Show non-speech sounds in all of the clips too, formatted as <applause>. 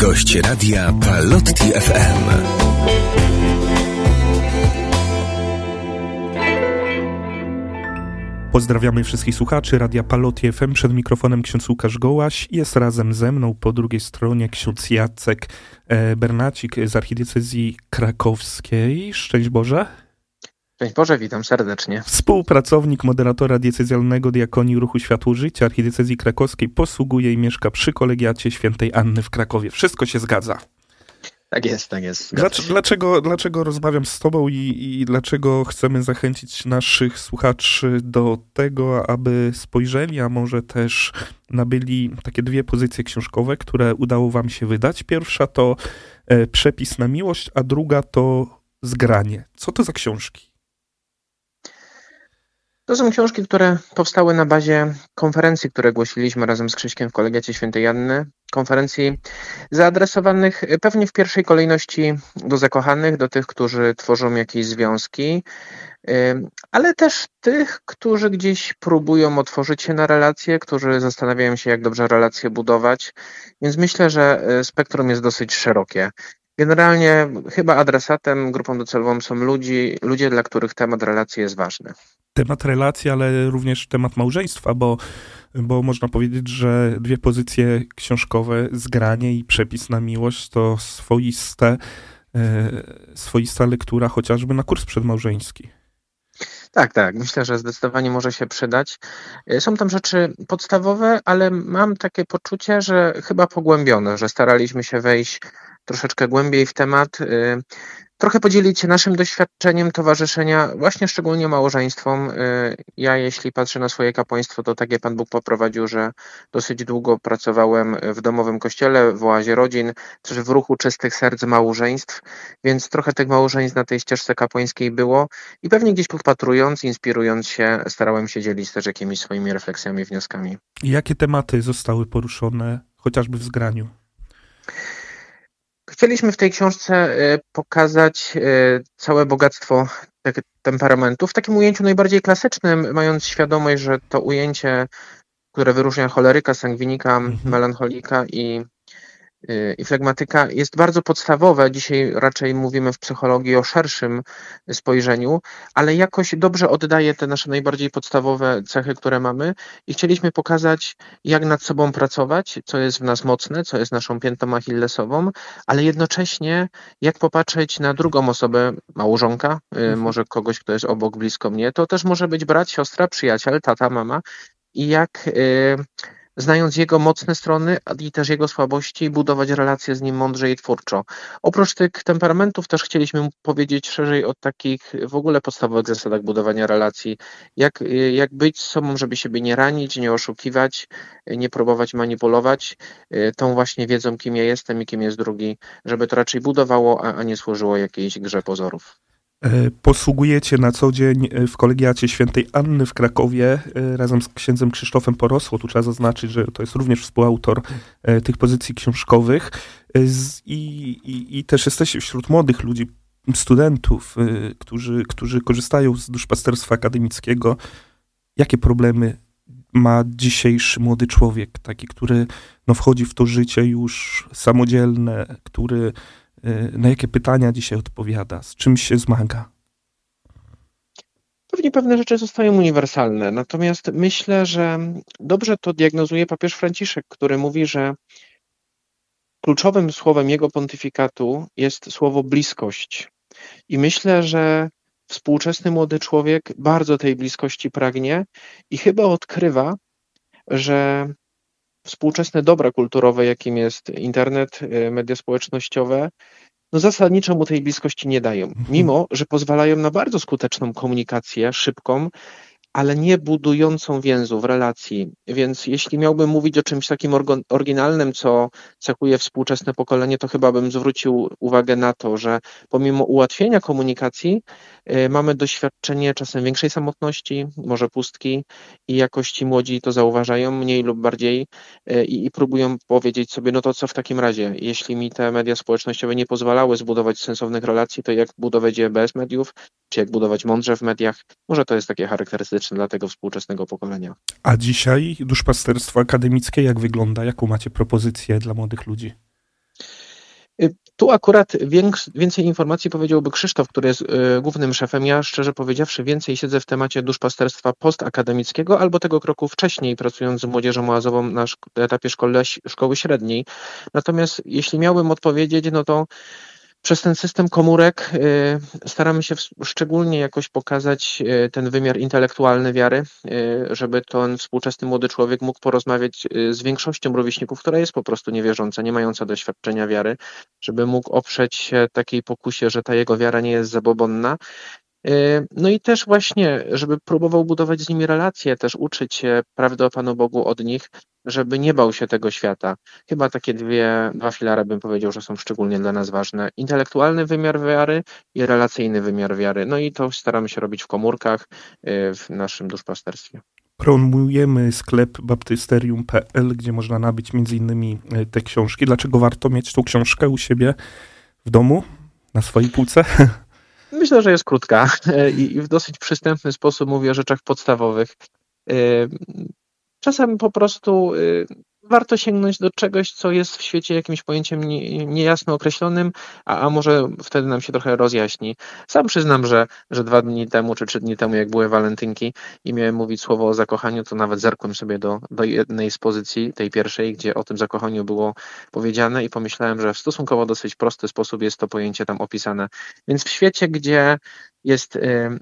Gość radia Palotti FM. Pozdrawiamy wszystkich słuchaczy Radia Palotti FM. Przed mikrofonem ksiądz Łukasz Gołaś. Jest razem ze mną po drugiej stronie ksiądz Jacek e, Bernacik z archidiecezji krakowskiej. Szczęść Boże. Szczęść Boże, witam serdecznie. Współpracownik moderatora diecezjalnego Diakonii Ruchu Światło Życia Archidiecezji Krakowskiej posługuje i mieszka przy kolegiacie świętej Anny w Krakowie. Wszystko się zgadza. Tak jest, tak jest. Dlaczego, dlaczego, dlaczego rozmawiam z Tobą i, i dlaczego chcemy zachęcić naszych słuchaczy do tego, aby spojrzeli, a może też nabyli takie dwie pozycje książkowe, które udało Wam się wydać. Pierwsza to e, Przepis na miłość, a druga to Zgranie. Co to za książki? To są książki, które powstały na bazie konferencji, które głosiliśmy razem z Krzyśkiem w Kolegiacie Świętej Janny. Konferencji zaadresowanych pewnie w pierwszej kolejności do zakochanych, do tych, którzy tworzą jakieś związki, ale też tych, którzy gdzieś próbują otworzyć się na relacje, którzy zastanawiają się, jak dobrze relacje budować. Więc myślę, że e, spektrum jest dosyć szerokie. Generalnie chyba adresatem, grupą docelową są ludzi, ludzie, dla których temat relacji jest ważny temat relacji, ale również temat małżeństwa, bo, bo można powiedzieć, że dwie pozycje książkowe, zgranie i przepis na miłość to swoiste, e, swoista lektura chociażby na kurs przedmałżeński. Tak, tak. Myślę, że zdecydowanie może się przydać. E, są tam rzeczy podstawowe, ale mam takie poczucie, że chyba pogłębione, że staraliśmy się wejść troszeczkę głębiej w temat. Trochę podzielić się naszym doświadczeniem towarzyszenia, właśnie szczególnie małżeństwom. Y, ja, jeśli patrzę na swoje kapłaństwo, to takie Pan Bóg poprowadził, że dosyć długo pracowałem w domowym kościele, w oazie rodzin, też w ruchu czystych serc małżeństw, więc trochę tych małżeństw na tej ścieżce kapłańskiej było i pewnie gdzieś podpatrując, inspirując się, starałem się dzielić też jakimiś swoimi refleksjami, wnioskami. Jakie tematy zostały poruszone chociażby w zgraniu? Chcieliśmy w tej książce e, pokazać e, całe bogactwo temperamentu w takim ujęciu najbardziej klasycznym, mając świadomość, że to ujęcie, które wyróżnia choleryka, sangwinika, mhm. melancholika i i flegmatyka jest bardzo podstawowe. Dzisiaj raczej mówimy w psychologii o szerszym spojrzeniu, ale jakoś dobrze oddaje te nasze najbardziej podstawowe cechy, które mamy i chcieliśmy pokazać, jak nad sobą pracować, co jest w nas mocne, co jest naszą piętą achillesową, ale jednocześnie jak popatrzeć na drugą osobę, małżonka, y, mhm. może kogoś, kto jest obok, blisko mnie, to też może być brat, siostra, przyjaciel, tata, mama i jak y, znając jego mocne strony i też jego słabości, budować relacje z nim mądrze i twórczo. Oprócz tych temperamentów też chcieliśmy powiedzieć szerzej o takich w ogóle podstawowych zasadach budowania relacji, jak, jak być sobą, żeby siebie nie ranić, nie oszukiwać, nie próbować manipulować tą właśnie wiedzą, kim ja jestem i kim jest drugi, żeby to raczej budowało, a, a nie służyło jakiejś grze pozorów. E, posługujecie na co dzień e, w kolegiacie świętej Anny w Krakowie e, razem z księdzem Krzysztofem Porosło. Tu trzeba zaznaczyć, że to jest również współautor tych pozycji książkowych. I, i, i też jesteście wśród młodych ludzi, studentów, którzy, którzy korzystają z duszpasterstwa akademickiego. Jakie problemy ma dzisiejszy młody człowiek, taki, który no, wchodzi w to życie już samodzielne, który na jakie pytania dzisiaj odpowiada, z czym się zmaga? Pewnie pewne rzeczy zostają uniwersalne, natomiast myślę, że dobrze to diagnozuje papież Franciszek, który mówi, że kluczowym słowem jego pontyfikatu jest słowo bliskość. I myślę, że współczesny młody człowiek bardzo tej bliskości pragnie i chyba odkrywa, że współczesne dobra kulturowe, jakim jest internet, y, media społecznościowe, no zasadniczo mu tej bliskości nie dają, <laughs> mimo że pozwalają na bardzo skuteczną komunikację, szybką, ale nie budującą więzów, relacji. Więc jeśli miałbym mówić o czymś takim oryginalnym, co cechuje współczesne pokolenie, to chyba bym zwrócił uwagę na to, że pomimo ułatwienia komunikacji, y, mamy doświadczenie czasem większej samotności, może pustki i jakości młodzi to zauważają mniej lub bardziej y, i, próbują powiedzieć sobie, no to co w takim razie, jeśli mi te media społecznościowe nie pozwalały zbudować sensownych relacji, to jak budować je bez mediów, czy jak budować mądrze w mediach? Może to jest takie charakterystyczne dla tego współczesnego pokolenia. A dzisiaj duszpasterstwo akademickie jak wygląda? Jaką macie propozycję dla młodych ludzi? Tu akurat więcej informacji powiedziałby Krzysztof, który jest głównym szefem. Ja szczerze powiedziawszy więcej siedzę w temacie duszpasterstwa postakademickiego albo tego kroku wcześniej, pracując z młodzieżą oazową na etapie szkole, szkoły średniej. Natomiast jeśli miałbym odpowiedzieć, no to przez ten system komórek y, staramy się szczególnie jakoś pokazać y, ten wymiar intelektualny wiary, y, żeby ten współczesny młody człowiek mógł porozmawiać z większością rówieśników, która jest po prostu niewierząca, nie mająca doświadczenia wiary, żeby mógł oprzeć się takiej pokusie, że ta jego wiara nie jest zabobonna. No i też właśnie, żeby próbował budować z nimi relacje, też uczyć się prawdy o Panu Bogu od nich, żeby nie bał się tego świata. Chyba takie dwie, dwa filary bym powiedział, że są szczególnie dla nas ważne. Intelektualny wymiar wiary i relacyjny wymiar wiary. No i to staramy się robić w komórkach e, w naszym duszpasterstwie. Promujemy sklep baptysterium.pl, gdzie można nabyć między innymi e, te książki. Dlaczego warto mieć tą książkę u siebie w domu, na swojej półce? <laughs> Myślę, że jest krótka <laughs> i w dosyć przystępny sposób mówi o rzeczach podstawowych. Czasem po prostu y, warto sięgnąć do czegoś, co jest w świecie jakimś pojęciem niejasno określonym, a, a może wtedy nam się trochę rozjaśni. Sam przyznam, że, że dwa dni temu czy trzy dni temu, jak były walentynki i miałem mówić słowo o zakochaniu, to nawet zerkłem sobie do, do jednej z pozycji, tej pierwszej, gdzie o tym zakochaniu było powiedziane i pomyślałem, że w stosunkowo dosyć prosty sposób jest to pojęcie tam opisane. Więc w świecie, gdzie jest y,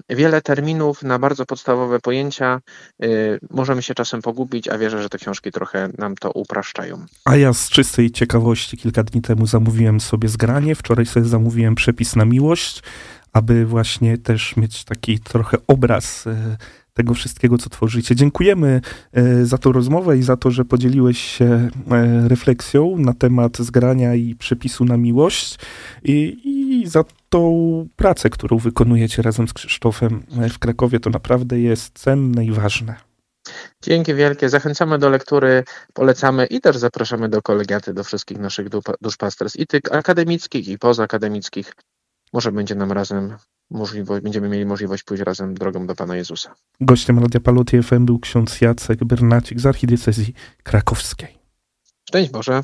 wiele terminów na bardzo podstawowe pojęcia. Y, możemy się czasem pogubić, a wierzę, że te książki trochę nam to upraszczają. A ja z czystej ciekawości kilka dni temu zamówiłem sobie zgranie. Wczoraj sobie zamówiłem przepis na miłość, aby właśnie też mieć taki trochę obraz y, tego wszystkiego, co tworzycie. Dziękujemy za tą rozmowę i za to, że podzieliłeś się refleksją na temat zgrania i przepisu na miłość i, i za tą pracę, którą wykonujecie razem z Krzysztofem w Krakowie. To naprawdę jest cenne i ważne. Dzięki wielkie. Zachęcamy do lektury, polecamy i też zapraszamy do kolegiaty, do wszystkich naszych duszpasters, i tych akademickich, i pozaakademickich. Może będzie nam razem możliwość, będziemy mieli możliwość pójść razem drogą do Pana Jezusa. Gościem Radia Paluti FM był ksiądz Jacek Bernacik z archidiecezji krakowskiej. Szczęść Boże.